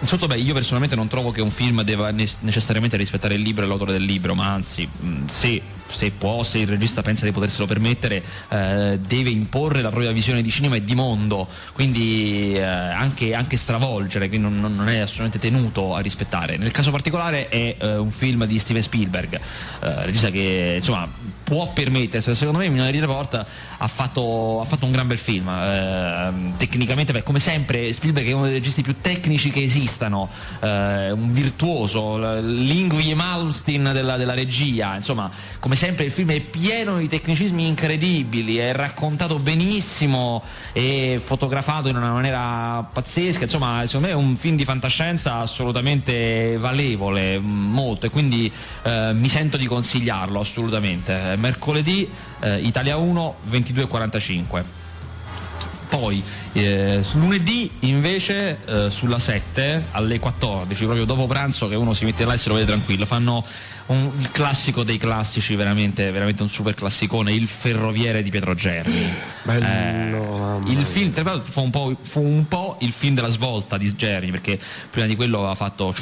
Sotto, beh, io personalmente non trovo che un film debba necessariamente rispettare il libro e l'autore del libro, ma anzi, se se può, se il regista pensa di poterselo permettere, eh, deve imporre la propria visione di cinema e di mondo, quindi eh, anche, anche, stravolgere, quindi non, non, è assolutamente tenuto a rispettare. Nel caso particolare è eh, un film di Steven Spielberg, eh, regista che insomma può permettersi, secondo me Minority Report ha fatto, ha fatto un gran bel film, eh, tecnicamente, beh, come sempre Spielberg è uno dei registi più tecnici che esistano, eh, un virtuoso, Lingui Malmsteen della, della regia, insomma come sempre il film è pieno di tecnicismi incredibili, è raccontato benissimo e fotografato in una maniera pazzesca, insomma secondo me è un film di fantascienza assolutamente valevole, molto e quindi eh, mi sento di consigliarlo assolutamente. Mercoledì eh, Italia 1 22.45. Poi eh, lunedì invece eh, sulla 7 alle 14, proprio dopo pranzo che uno si mette là e se lo vede tranquillo, fanno un, il classico dei classici, veramente, veramente, un super classicone, Il Ferroviere di Pietro Germi. Bello, eh, il film, tra l'altro, fu un, po', fu un, po', il film della svolta di Germi, perché prima di quello aveva fatto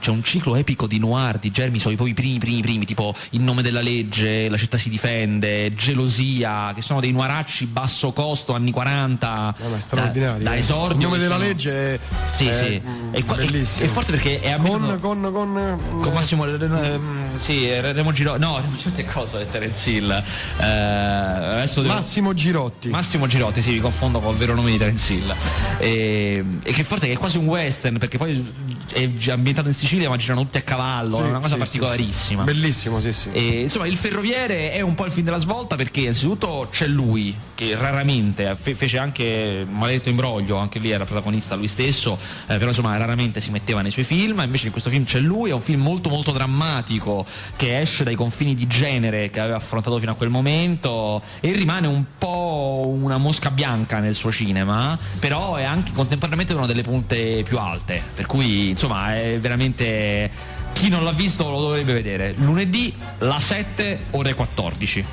c'è un ciclo epico di noir di Germi, sono i primi, primi, primi, primi, tipo In nome della legge, La città si difende, Gelosia, che sono dei noiracci basso costo, anni 40. No, straordinario. Da, da esordio. Il nome della sono... legge è, sì, è, sì. È, è, è, forte perché è con, con, con, con Massimo eh, sì, Remo Girotti. No, Remo Girotti è cosa è Terence Hill? Eh, Massimo Girotti. Massimo Girotti, sì, mi confondo col vero nome di Terence Hill. E, e che forse è quasi un western, perché poi è ambientato in Sicilia, ma girano tutti a cavallo, sì, è una cosa sì, particolarissima. Sì, Bellissimo, sì, sì. E, insomma, il ferroviere è un po' il film della svolta perché innanzitutto c'è lui, che raramente fe- fece anche Maledetto Imbroglio, anche lì era protagonista lui stesso, eh, però insomma raramente si metteva nei suoi film, invece in questo film c'è lui, è un film molto molto drammatico che esce dai confini di genere che aveva affrontato fino a quel momento e rimane un po' una mosca bianca nel suo cinema, però è anche contemporaneamente una delle punte più alte, per cui insomma è veramente chi non l'ha visto lo dovrebbe vedere. Lunedì la 7 ore 14.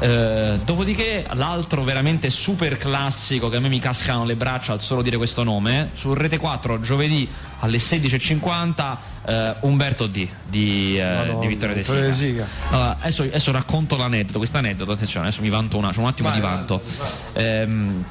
Eh, dopodiché l'altro veramente super classico che a me mi cascano le braccia al solo dire questo nome, su Rete 4 giovedì alle 16.50 eh, Umberto D di, eh, di Vittorio De Sica. Sica. Allora, adesso, adesso, racconto l'aneddoto, questo aneddoto, attenzione, adesso mi vanto una, c'è un attimo vai, di vanto. Vai, vai. Ehm,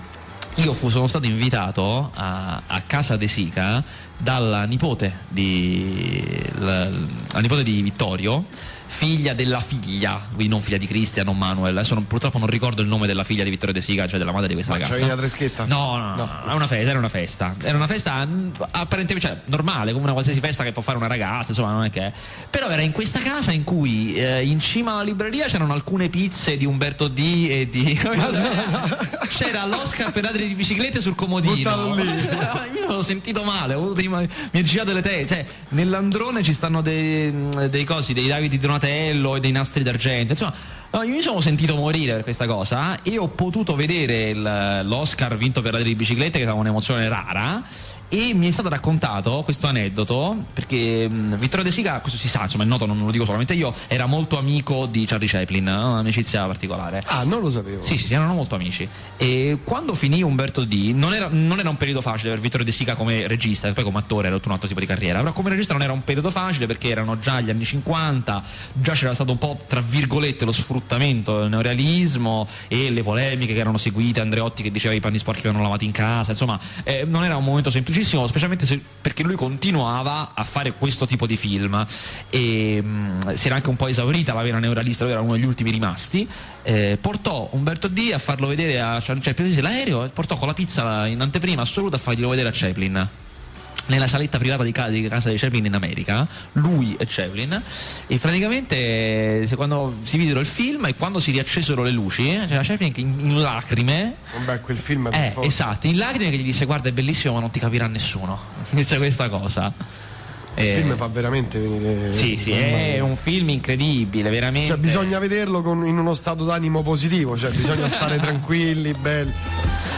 io fu, sono stato invitato a, a casa De Sica dalla nipote di, la, la nipote di Vittorio figlia della figlia, quindi non figlia di Cristian, non Manuel. Adesso non, purtroppo non ricordo il nome della figlia di Vittorio De Sica, cioè della madre di questa Ma ragazza. una treschetta? No, no, no, una festa, era una festa. Era una festa mm, apparentemente cioè, normale, come una qualsiasi festa che può fare una ragazza, insomma, non è che. Però era in questa casa in cui eh, in cima alla libreria c'erano alcune pizze di Umberto D e di. [laughs] C'era l'Oscar per ladri di biciclette sul comodino. Buttato lì. [laughs] Io l'ho sentito male, ho dei, mi è girato le teste. Cioè, nell'androne ci stanno dei, dei cosi, dei Davide Donatello Donatello e dei nastri d'argento. Insomma, io mi sono sentito morire per questa cosa e ho potuto vedere l'Oscar vinto per la di biciclette, che era un'emozione rara. E mi è stato raccontato questo aneddoto perché mh, Vittorio De Sica, questo si sa, insomma è noto, non lo dico solamente io, era molto amico di Charlie Chaplin, no? un'amicizia particolare. Ah, non lo sapevo. Sì, sì, sì, erano molto amici. E quando finì Umberto D, non era, non era un periodo facile per Vittorio De Sica come regista, poi come attore era tutto un altro tipo di carriera, però come regista non era un periodo facile perché erano già gli anni 50, già c'era stato un po' tra virgolette lo sfruttamento del neorealismo e le polemiche che erano seguite, Andreotti che diceva i panni sporchi vengono lavati in casa, insomma, eh, non era un momento semplicissimo, specialmente se, perché lui continuava a fare questo tipo di film e mh, si era anche un po' esaurita la vena neorealista, lui era uno degli ultimi rimasti. Eh, portò Umberto D a farlo vedere a Chaplin, l'aereo portò con la pizza in anteprima assoluta a farglielo vedere a Chaplin nella saletta privata di, ca- di casa di Chaplin in America, lui e Chaplin, e praticamente se quando si videro il film e quando si riaccesero le luci, c'era Chaplin in, in lacrime, Vabbè, quel film è eh, esatto, in lacrime che gli disse guarda è bellissimo ma non ti capirà nessuno, [laughs] dice questa cosa. Il Eh, film fa veramente venire. sì, sì, è un film incredibile, veramente. Cioè, bisogna vederlo con- in uno stato d'animo positivo, cioè bisogna [laughs] stare tranquilli, belli.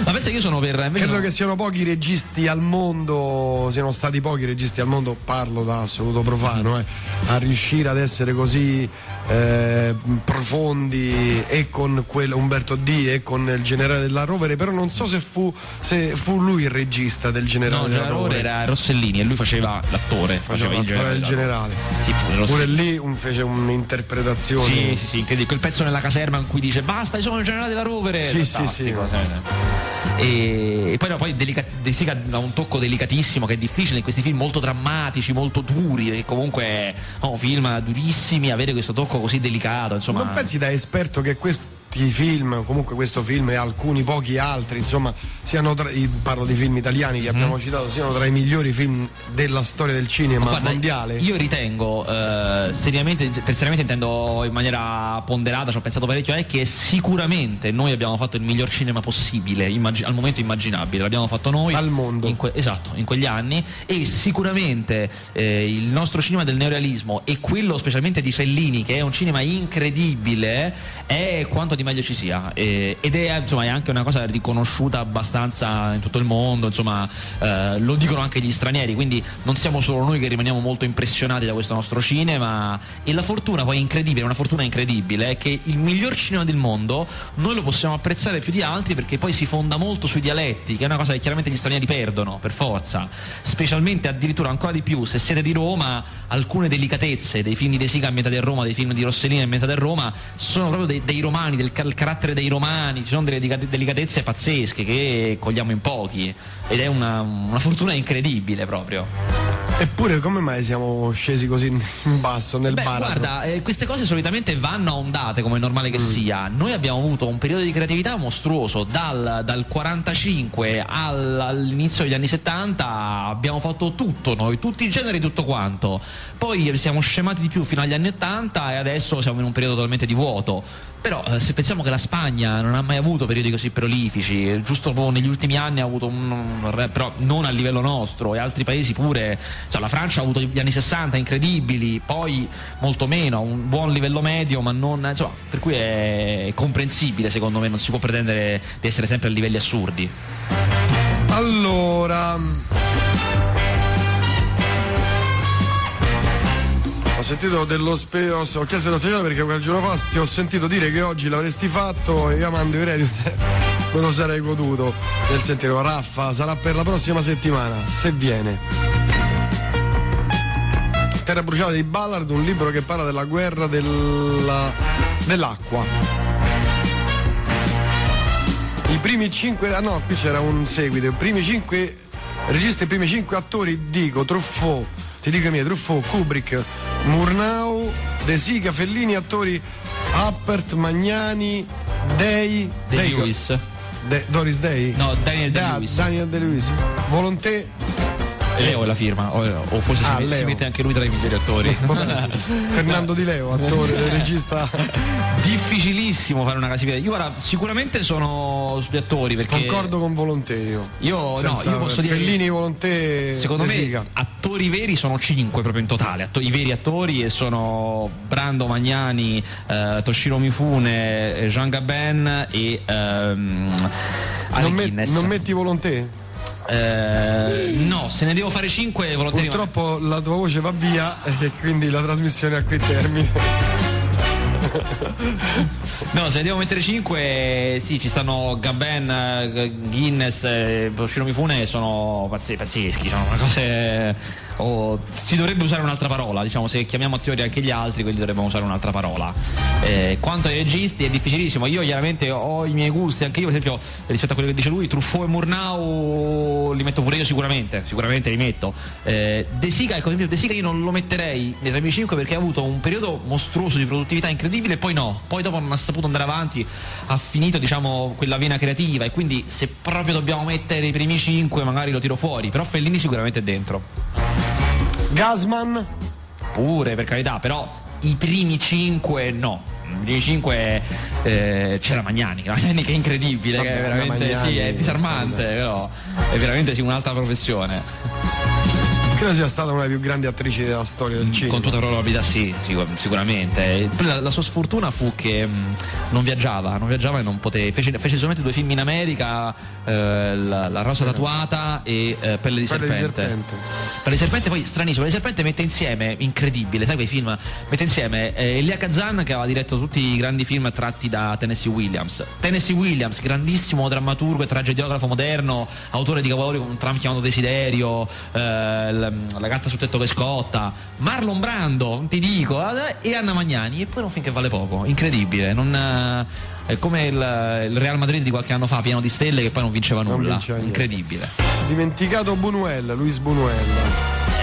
Ma pensa che io sono per... Credo no- che siano pochi registi al mondo, siano stati pochi registi al mondo, parlo da assoluto profano, eh, a riuscire ad essere così eh, profondi e con quello Umberto D e con il generale della Rovere, però non so se fu, se fu lui il regista del generale No, della Rovere. era Rossellini e lui faceva l'attore, faceva, il generale. il generale. Sì, pure lì un- fece un'interpretazione. Sì, sì, sì, incredibile. Quel pezzo nella caserma in cui dice basta, io sono il generale della rovere. Sì, sì, sì. E, e poi, no, poi delica- De Sica ha un tocco delicatissimo che è difficile in questi film molto drammatici, molto duri, perché comunque oh, film durissimi, avere questo tocco così delicato, insomma. Non pensi da esperto che questi film, comunque questo film e alcuni pochi altri, insomma, siano tra, i- parlo di film italiani che abbiamo citato, siano tra i migliori film della storia del cinema Guarda, mondiale? Io ritengo, eh, seriamente, per seriamente intendo in maniera ponderata, ci ho pensato parecchio, è che sicuramente noi abbiamo fatto il miglior cinema possibile, immagi- al momento immaginabile, l'abbiamo fatto noi. Al mondo. in que- esatto, in quegli anni e sicuramente eh, il nostro cinema del neorealismo e quello specialmente di Fellini, che è un cinema incredibile, è quanto di meglio ci sia. E- ed è, insomma, è anche una cosa riconosciuta abbastanza in tutto il mondo, insomma, eh, lo dicono anche gli stranieri, quindi non siamo solo noi che rimaniamo molto impressionati da questo nostro cinema. E la fortuna poi incredibile, una fortuna incredibile, è che il miglior cinema del mondo noi lo possiamo apprezzare più di altri perché poi si fonda molto sui dialetti, che è una cosa che chiaramente gli stranieri perdono, per forza, specialmente addirittura ancora di più se siete di Roma, alcune delicatezze dei film di De Sica ambientati a Roma, dei film di Rossellini ambientati a Roma, sono proprio dei, dei romani, del il carattere dei romani, ci sono delle delicatezze pazzesche che cogliamo in pochi ed è una, una fortuna incredibile proprio. Eppure come mai siamo scesi così in basso nel Beh, baratro? guarda, eh, queste cose solitamente vanno a ondate, come è normale che sia. Noi abbiamo avuto un periodo di creatività mostruoso, dal, dal 45 al- all'inizio degli anni 70 abbiamo fatto tutto noi, tutti i generi, tutto quanto. Poi siamo scemati di più fino agli anni 80 e adesso siamo in un periodo totalmente di vuoto. Però eh, se pensiamo che la Spagna non ha mai avuto periodi così prolifici, giusto proprio negli ultimi anni ha avuto un, però non a livello nostro e altri paesi pure, cioè la Francia ha avuto gli anni 60 incredibili, poi molto meno, un buon livello medio, ma non, insomma, per cui è comprensibile secondo me, non si può pretendere di essere sempre a livelli assurdi. Allora. Sentito dello spe- ho chiesto dello speciale perché quel giorno fa ti ho sentito dire che oggi l'avresti fatto e io amando i radio [laughs] me lo sarei goduto nel sentire Raffa sarà per la prossima settimana se viene Terra bruciata di Ballard un libro che parla della guerra della- dell'acqua i primi cinque. Ah no, qui c'era un seguito. I primi cinque. Registra i primi cinque attori, dico, Truffaut, ti dico miei, Truffaut, Kubrick, Murnau, De Sica, Fellini, attori Appert, Magnani, Dei. De Dei- Lewis. De- Doris Day? No, Daniel Da- De-Lewis. Daniel De Lewis. Volonté. Leo è la firma, o, o forse Ah, si, si mette anche lui tra i migliori attori. [laughs] Fernando Di Leo, attore, regista. [laughs] Difficilissimo fare una classifica. Io guarda, sicuramente sono sugli attori perché Concordo con Volonté io. Io, no, Senza- io posso dire Fellini, Volonté. secondo me Sica. attori veri sono cinque proprio in totale, atto- i veri attori e sono Brando Magnani, eh, Toshiro Mifune, Jean Gabin e ehm, non, met- non metti Volonté? Eh, no, se ne devo fare 5 volontariamente. Purtroppo la tua voce va via e quindi la trasmissione a qui termine. [laughs] no, se ne devo mettere 5, sì, ci stanno Gaben, eh, Guinness, eh, Shiro Mifune sono pazzeschi, sono una cosa o si dovrebbe usare un'altra parola, diciamo se chiamiamo attori anche gli altri, quelli dovrebbero usare un'altra parola. Eh, quanto ai registi è difficilissimo, io chiaramente ho i miei gusti, anche io per esempio rispetto a quello che dice lui, Truffaut e Murnau li metto pure io sicuramente, sicuramente li metto. Eh, De Sica, ecco, De Sica io non lo metterei nei 35 perché ha avuto un periodo mostruoso di produttività incredibile e poi no, poi dopo non ha saputo andare avanti, ha finito diciamo quella vena creativa e quindi se proprio dobbiamo mettere i primi 5 magari lo tiro fuori, però Fellini sicuramente è dentro. Gasman? Pure, per carità, però i primi cinque no. I primi cinque eh, c'era Magnani, Magnani [laughs] che è incredibile, Vabbè, che è veramente sì, è disarmante, però è veramente sì, un'altra professione credo sia stata una delle più grandi attrici della storia del cinema. Con tutta probabilità sì, sicuramente. La, la, sua sfortuna fu che mh, mm, non viaggiava, non viaggiava e non poteva. Fece, fece solamente due film in America, eh, la, la, rosa tatuata e eh, Pelle di Pelle serpente. Di serpente. Pelle di serpente poi stranissimo, Pelle di serpente mette insieme, incredibile, sai quei film? Mette insieme eh, Elia Kazan che aveva diretto tutti i grandi film tratti da Tennessee Williams. Tennessee Williams, grandissimo drammaturgo e tragediografo moderno, autore di capolavori come Un tram chiamato Desiderio, eh, la gatta sul tetto che scotta, Marlon Brando, ti dico, e Anna Magnani, e poi non finché vale poco, incredibile, non, eh, è come il, il, Real Madrid di qualche anno fa, pieno di stelle, che poi non vinceva nulla, non vinceva incredibile. Dimenticato Bunuel, Luis Bunuel.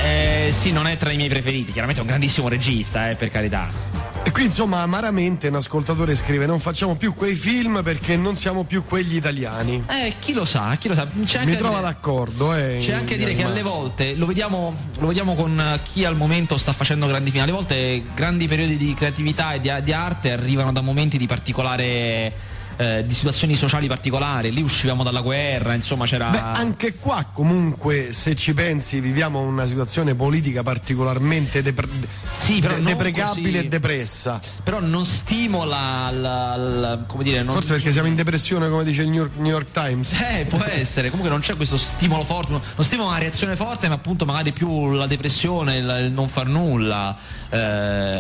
Eh, sì, non è tra i miei preferiti, chiaramente è un grandissimo regista, eh, per carità. E qui insomma amaramente un ascoltatore scrive non facciamo più quei film perché non siamo più quegli italiani. Eh, chi lo sa, chi lo sa. C'è Mi trova dire, d'accordo. Eh, c'è anche a dire che alle volte lo vediamo, lo vediamo, con chi al momento sta facendo grandi film, alle volte grandi periodi di creatività e di, di arte arrivano da momenti di particolare eh, di situazioni sociali particolari, lì uscivamo dalla guerra, insomma c'era... Beh, anche qua comunque se ci pensi viviamo una situazione politica particolarmente depre... sì, de- deprecabile così... e depressa. Però non stimola la, la, come dire... Non... Forse perché siamo in depressione come dice il New York, New York Times. Eh, può [laughs] essere, comunque non c'è questo stimolo forte, non stimola una reazione forte ma appunto magari più la depressione, il, il non far nulla. Eh,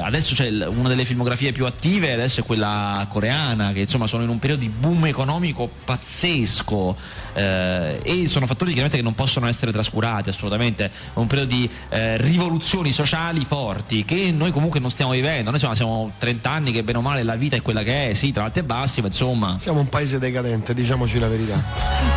adesso c'è una delle filmografie più attive, adesso è quella coreana che insomma sono in un periodo di boom economico pazzesco eh, e sono fattori chiaramente che non possono essere trascurati assolutamente, un periodo di eh, rivoluzioni sociali forti che noi comunque non stiamo vivendo, noi insomma, siamo 30 anni che bene o male la vita è quella che è, sì, tra alti e bassi, ma insomma... Siamo un paese decadente, diciamoci la verità.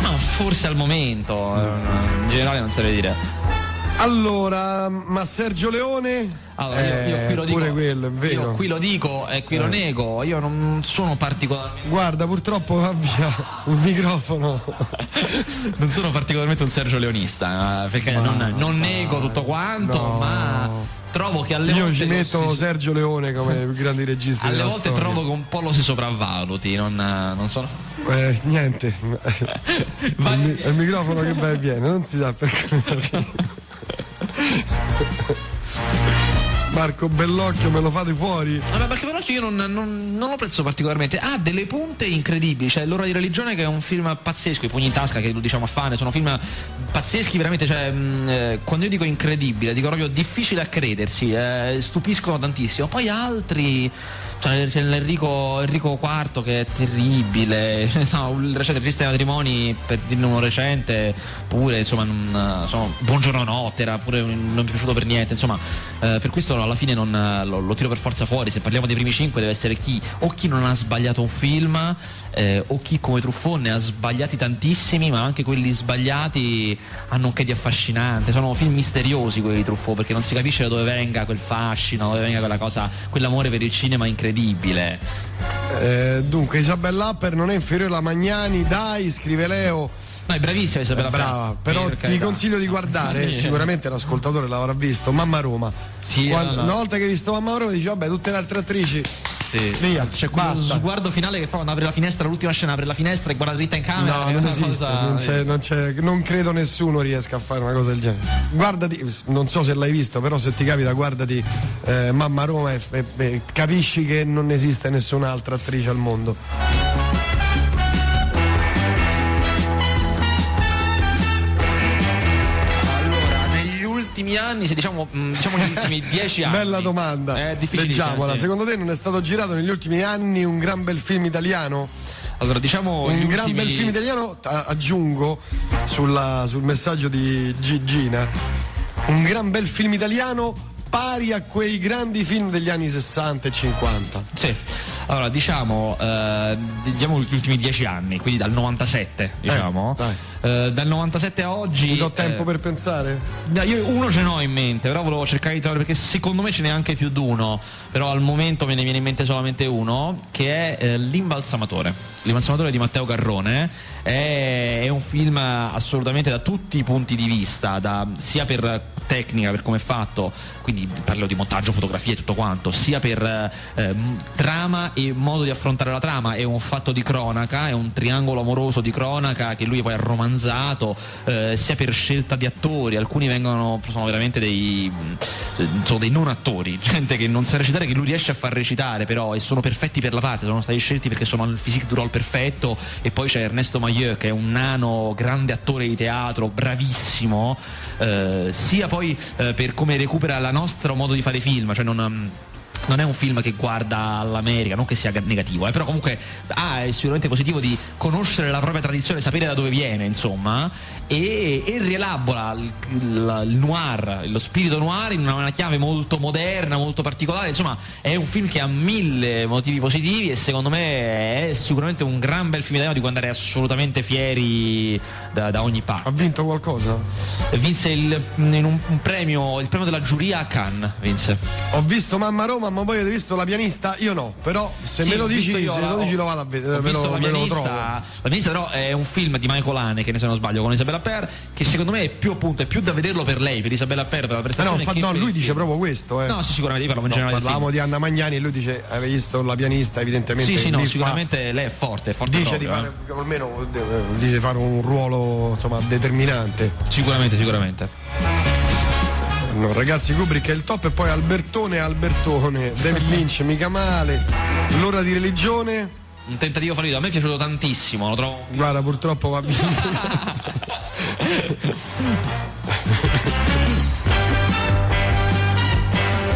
No, forse al momento, eh, in generale non saprei dire. Allora, ma Sergio Leone? Allora, io, io qui lo dico, pure quello, è vero. Io qui lo dico e qui eh. lo nego, io non sono particolarmente. Guarda, purtroppo va via un microfono. [laughs] non sono particolarmente un Sergio Leonista, eh, perché ma non, non nego tutto quanto, no. ma trovo che alle Io volte. Io ci metto si... Sergio Leone come [laughs] grandi registi. Alle volte storia. trovo che un po' lo si sopravvaluti, non, non sono. Eh, niente. [laughs] il, il, microfono che va e viene, non si sa perché. [laughs] Marco Bellocchio me lo fate fuori? Vabbè, perché Bellocchio io non, non, non, lo prezzo particolarmente. Ha delle punte incredibili. Cioè, L'ora di religione che è un film pazzesco, i pugni in tasca che lo diciamo a fane, sono film pazzeschi veramente. Cioè, mh, eh, quando io dico incredibile, dico proprio difficile a credersi, eh, stupiscono tantissimo. Poi altri c'è l'Enrico Enrico IV che è terribile, [laughs] no, il recente triste matrimoni per dirne uno recente, pure insomma non, insomma, buongiorno notte, era pure non mi è piaciuto per niente, insomma eh, per questo alla fine non, lo, lo, tiro per forza fuori, se parliamo dei primi cinque deve essere chi o chi non ha sbagliato un film eh, o chi come Truffon ne ha sbagliati tantissimi, ma anche quelli sbagliati hanno un che di affascinante, sono film misteriosi quelli di Truffaut perché non si capisce da dove venga quel fascino, dove venga quella cosa, quell'amore per il cinema incredibile. Eh, dunque, Isabella Apper non è inferiore alla Magnani, dai, scrive Leo. No, è bravissima Isabella Apper. Brava, però ti carità. consiglio di guardare, [laughs] sicuramente l'ascoltatore l'avrà visto, Mamma Roma. Sì, Quando, no, no. Una volta che hai visto Mamma Roma dici, vabbè, tutte le altre attrici sì. Via, c'è quello sguardo finale che fa quando apre la finestra, l'ultima scena apre la finestra e guarda dritta in camera. No, non esiste, cosa... non, c'è, non, c'è, non, credo nessuno riesca a fare una cosa del genere. Guardati, non so se l'hai visto, però se ti capita guardati eh, Mamma Roma e, e, e capisci che non esiste nessun'altra attrice al mondo. Anni, se diciamo, mh, diciamo gli ultimi [laughs] dieci anni. Bella domanda. È Leggiamola. sì. Secondo te non è stato girato negli ultimi anni un gran bel film italiano? Allora, diciamo Un gran ultimi- bel film italiano, aggiungo sulla- sul messaggio di Gigina, un gran bel film italiano pari a quei grandi film degli anni 60 e 50. Sì, allora diciamo, eh, diciamo gli ultimi dieci anni, quindi dal 97, diciamo. dai. Eh, dal 97 a oggi. Ti do tempo eh, per pensare? io uno ce n'ho in mente, però volevo cercare di trovare perché secondo me ce n'è anche più di uno, però al momento me ne viene in mente solamente uno, che è eh, L'imbalsamatore. L'imbalsamatore di Matteo Garrone è, è un film assolutamente da tutti i punti di vista, da- sia per tecnica, per come è fatto, quindi parlo di montaggio, fotografia e tutto quanto, sia per eh, m- trama e modo di affrontare la trama, è un fatto di cronaca, è un triangolo amoroso di cronaca che lui poi ha romanzato, eh, sia per scelta di attori, alcuni vengono, sono veramente dei, eh, sono dei non attori, [laughs] gente che non sa recitare, che lui riesce a far recitare però e sono perfetti per la parte, sono stati scelti perché sono il physique du role perfetto. E poi c'è Ernesto Mailleux che è un nano, grande attore di teatro, bravissimo, eh, sia poi eh, per come recupera il nostro modo di fare film, cioè non... non è un film che guarda all'America, non che sia negativo, eh, però comunque ah, è sicuramente positivo di conoscere la propria tradizione, sapere da dove viene, insomma, e, e rielabora il, il- il noir, lo spirito noir in una, una chiave molto moderna, molto particolare, insomma, è un film che ha mille motivi positivi e secondo me è sicuramente un gran bel film italiano di cui andare assolutamente fieri da, da ogni parte. Ha vinto qualcosa? Vinse il, un, un premio, il premio della giuria a Cannes, vinse. Ho visto Mamma Roma, ma voi avete visto la pianista? Io no, però se Sì, me lo dici, io se la- lo dici lo vado a vedere, me lo, la me lo pianista, trovo. la pianista però è un film di Michael Haneke, se non sbaglio, con Isabella Per, che secondo me è più appunto è più da vederlo per lei, per Isabella Per, per la Eh no, prestazione. fa- che no, lui dice film. proprio questo, eh. No, sì, sicuramente, io parlo in No, generale parlavamo di Anna Magnani e lui dice hai visto la pianista evidentemente Sì, sì, no, lì fa- sicuramente lei è forte, è forte dice di proprio, fare almeno eh, dice fare un ruolo insomma determinante eh. Sicuramente, sicuramente. No, ragazzi Kubrick è il top e poi Albertone Albertone. David Lynch mica male. L'ora di religione. Un tentativo fallito, a me è piaciuto tantissimo, lo trovo guarda purtroppo va via [laughs] [laughs]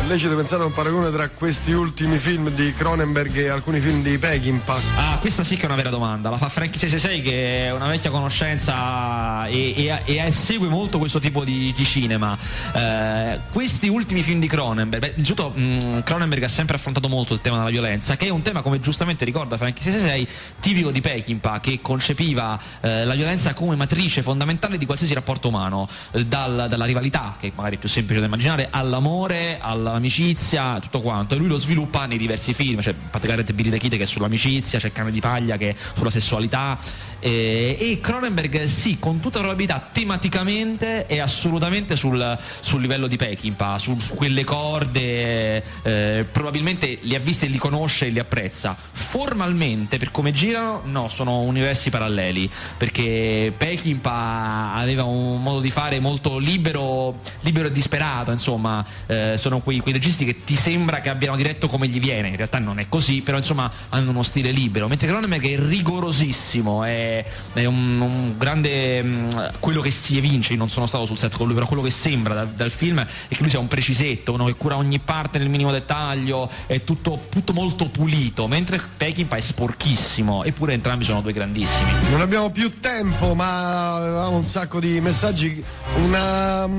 lecito pensare a un paragone tra questi ultimi film di Cronenberg e alcuni film di Peckinpah Ah, questa sì che è una vera domanda. La fa Frankie 666 che è una vecchia conoscenza e, e- e segue molto questo tipo di, di cinema. Eh, questi ultimi film di Cronenberg, beh, innanzitutto mh, Cronenberg ha sempre affrontato molto il tema della violenza, che è un tema, come giustamente ricorda Frankie 666, tipico di Peckinpah, che concepiva eh, la violenza come matrice fondamentale di qualsiasi rapporto umano, eh, dal- dalla rivalità, che magari è più semplice da immaginare, all'amore, all'amicizia, tutto quanto. E lui lo sviluppa nei diversi film, c'è Patrick Billy the Kid che è sull'amicizia, c'è Cane di Paglia che è sulla sessualità. Eh, e Cronenberg, sì, con tutta probabilità, tematicamente è assolutamente sul, sul livello di Peckinpah, su, su quelle corde, eh, probabilmente li ha visti e li conosce e li apprezza. Formalmente, per come girano, no, sono universi paralleli, perché Peckinpah aveva un modo di fare molto libero, libero e disperato, insomma, eh, sono quei, quei registi che ti sembra che abbiano diretto come gli viene, in realtà non è così, però insomma hanno uno stile libero, mentre Cronenberg è rigorosissimo, è, è un, un grande mh, quello che si evince, io non sono stato sul set con lui, però quello che sembra dal, dal film è che lui sia un precisetto, uno che cura ogni parte nel minimo dettaglio, è tutto, tutto molto pulito, mentre Peckinpah è sporchissimo, eppure entrambi sono due grandissimi. Non abbiamo più tempo, ma avevamo un sacco di messaggi. Una, mm,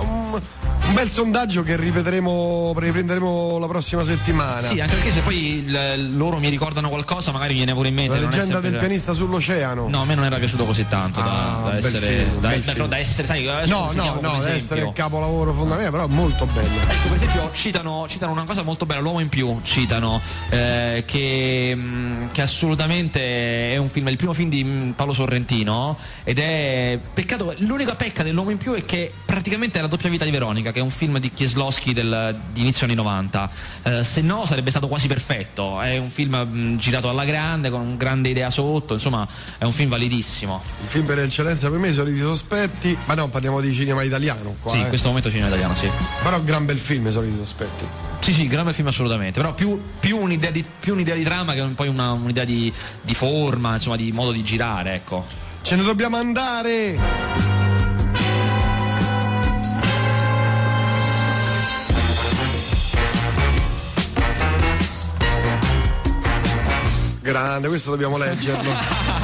un, un bel sondaggio che ripeteremo, riprenderemo la prossima settimana. Sì, anche perché se poi il- loro mi ricordano qualcosa magari viene pure in mente. la leggenda sempre- del pianista sull'oceano. No, a me non era piaciuto così tanto da, Ah, da bel essere. film, da, da- da essere, sai, No, no, no, deve essere il capolavoro fondamentale, però molto bello. Ecco, per esempio, citano, citano una cosa molto bella, L'uomo in più, citano, eh, che, mh, che assolutamente è un film, è il primo film di mh, Paolo Sorrentino, ed è peccato, l'unica pecca dell'uomo in più è che praticamente è la doppia vita di Veronica, che è un film di Kieslowski del, di inizio anni 90. Eh, se no sarebbe stato quasi perfetto, è un film mh, girato alla grande, con una grande idea sotto, insomma, è un film validissimo. Il film per eccellenza per me, i soliti sospetti, ma no, parliamo di cinema italiano qua. Sì, in eh. questo momento cinema italiano, sì. Però gran bel film, i soliti sospetti. Sì, sì, gran bel film assolutamente, però più, più, un'idea, di, più un'idea, di, trama che poi una, un'idea di, di forma, insomma, di modo di girare, ecco. Ce ne dobbiamo andare! grande, questo dobbiamo leggerlo. [laughs]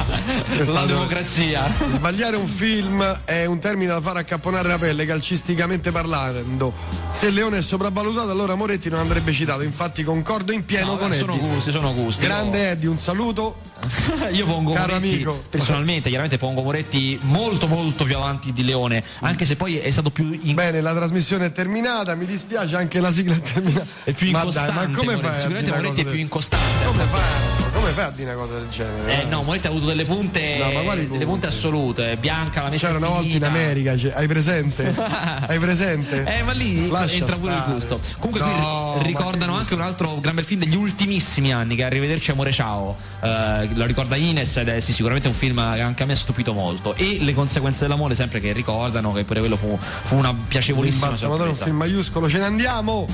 La democrazia. Sbagliare un film è un termine da fare accapponare la pelle, calcisticamente parlando. Se Leone è sopravvalutato, allora Moretti non andrebbe citato. Infatti, concordo in pieno No, con sono Eddie. gusti, sono gusti. Grande Eddie, un saluto. [laughs] Io pongo Caro Moretti, amico. personalmente, chiaramente pongo Moretti molto molto più avanti di Leone, anche se poi è stato più in Bene, la trasmissione è terminata, mi dispiace anche la sigla è terminata. è più ma incostante. dai, ma come Moretti. fai? Sicuramente Moretti è più incostante. Come fai? Come fai a dire una cosa del genere? Eh, no, Moretti ha avuto delle punte, No, delle punte punte? assolute. Bianca la messa C'era una volta in. America, cioè, hai presente? [laughs] hai presente? Eh, ma lì Lascia entra pure il gusto. Comunque, No, qui ricordano anche un altro gran bel film degli ultimissimi anni, che è Arrivederci Amore Ciao. Eh, lo ricorda Ines ed è sì, sicuramente un film che anche a me ha stupito molto. E le conseguenze dell'amore, sempre che ricordano, che pure quello fu, fu una piacevolissima un sorpresa. film maiuscolo, ce ne andiamo!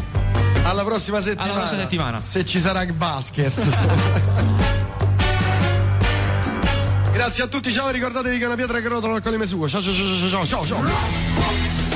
Alla prossima settimana. Alla prossima settimana. Se ci sarà Baskets. [laughs] Grazie a tutti, ciao, ricordatevi che una pietra che rotola al colime suo. Ciao ciao ciao ciao ciao. ciao.